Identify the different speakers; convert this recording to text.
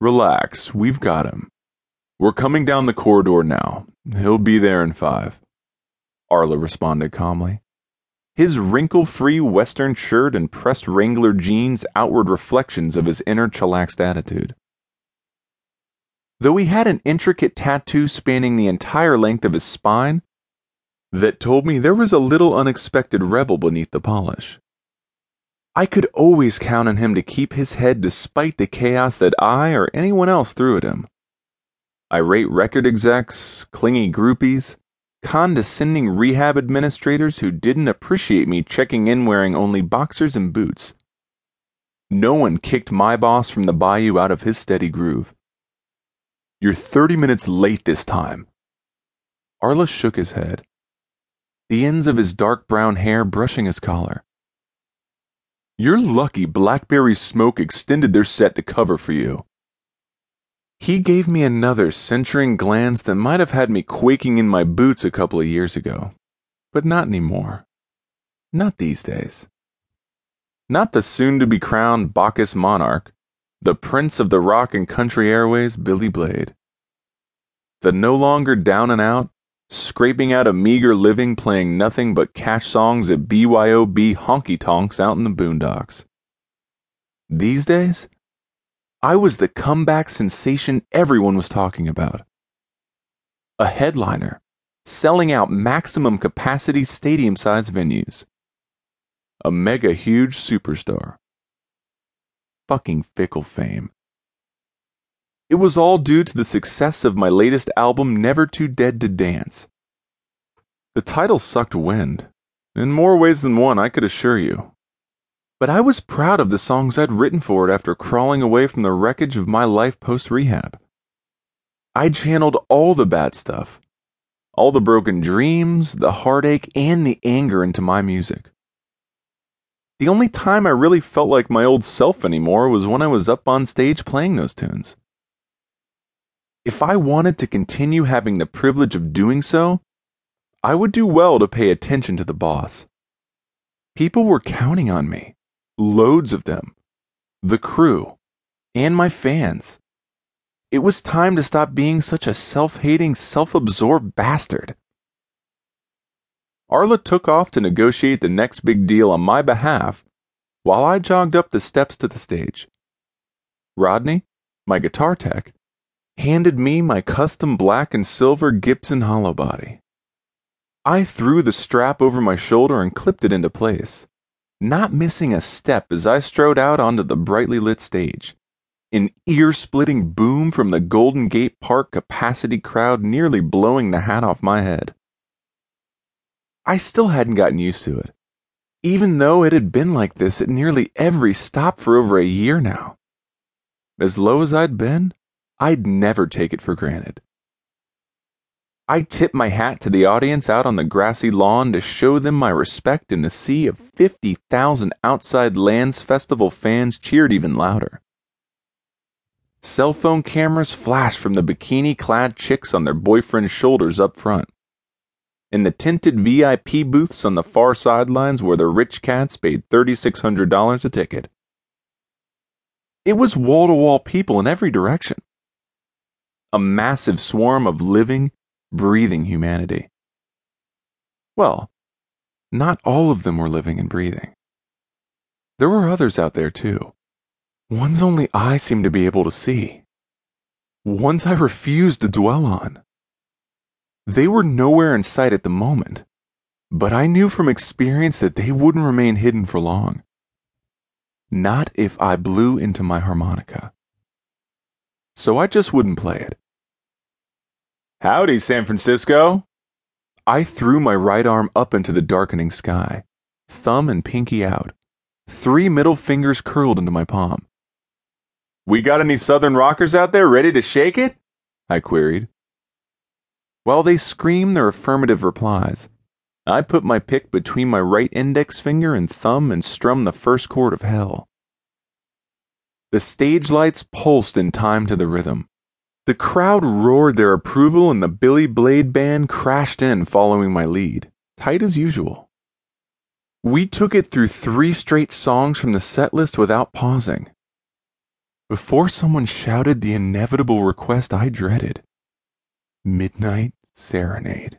Speaker 1: Relax, we've got him. We're coming down the corridor now. He'll be there in five. Arlo responded calmly. His wrinkle free Western shirt and pressed Wrangler jeans outward reflections of his inner chillaxed attitude. Though he had an intricate tattoo spanning the entire length of his spine, that told me there was a little unexpected rebel beneath the polish. I could always count on him to keep his head despite the chaos that I or anyone else threw at him. Irate record execs, clingy groupies, condescending rehab administrators who didn't appreciate me checking in wearing only boxers and boots. No one kicked my boss from the bayou out of his steady groove. You're 30 minutes late this time. Arlo shook his head the ends of his dark brown hair brushing his collar. You're lucky Blackberry Smoke extended their set to cover for you. He gave me another censuring glance that might have had me quaking in my boots a couple of years ago, but not anymore. Not these days. Not the soon to be crowned Bacchus monarch, the prince of the rock and country airways, Billy Blade. The no longer down and out, scraping out a meager living playing nothing but cash songs at BYOB honky tonks out in the boondocks. These days, I was the comeback sensation everyone was talking about. A headliner, selling out maximum capacity stadium sized venues. A mega huge superstar. Fucking fickle fame. It was all due to the success of my latest album, Never Too Dead to Dance. The title sucked wind, in more ways than one, I could assure you. But I was proud of the songs I'd written for it after crawling away from the wreckage of my life post rehab. I channeled all the bad stuff, all the broken dreams, the heartache, and the anger into my music. The only time I really felt like my old self anymore was when I was up on stage playing those tunes. If I wanted to continue having the privilege of doing so, I would do well to pay attention to the boss. People were counting on me, loads of them, the crew, and my fans. It was time to stop being such a self hating, self absorbed bastard. Arlo took off to negotiate the next big deal on my behalf while I jogged up the steps to the stage. Rodney, my guitar tech, handed me my custom black and silver Gibson hollow body. I threw the strap over my shoulder and clipped it into place, not missing a step as I strode out onto the brightly lit stage. An ear splitting boom from the Golden Gate Park capacity crowd nearly blowing the hat off my head. I still hadn't gotten used to it, even though it had been like this at nearly every stop for over a year now. As low as I'd been, I'd never take it for granted. I tip my hat to the audience out on the grassy lawn to show them my respect, and the sea of 50,000 outside Lands Festival fans cheered even louder. Cell phone cameras flashed from the bikini clad chicks on their boyfriends' shoulders up front. In the tinted VIP booths on the far sidelines where the rich cats paid $3,600 a ticket. It was wall to wall people in every direction a massive swarm of living, breathing humanity. Well, not all of them were living and breathing. There were others out there too. Ones only I seemed to be able to see. Ones I refused to dwell on. They were nowhere in sight at the moment, but I knew from experience that they wouldn't remain hidden for long. Not if I blew into my harmonica. So I just wouldn't play it.
Speaker 2: Howdy, San Francisco.
Speaker 1: I threw my right arm up into the darkening sky, thumb and pinky out, three middle fingers curled into my palm.
Speaker 2: We got any southern rockers out there ready to shake it? I queried.
Speaker 1: While they screamed their affirmative replies, I put my pick between my right index finger and thumb and strummed the first chord of hell. The stage lights pulsed in time to the rhythm. The crowd roared their approval and the Billy Blade band crashed in following my lead, tight as usual. We took it through three straight songs from the set list without pausing. before someone shouted the inevitable request I dreaded Midnight Serenade.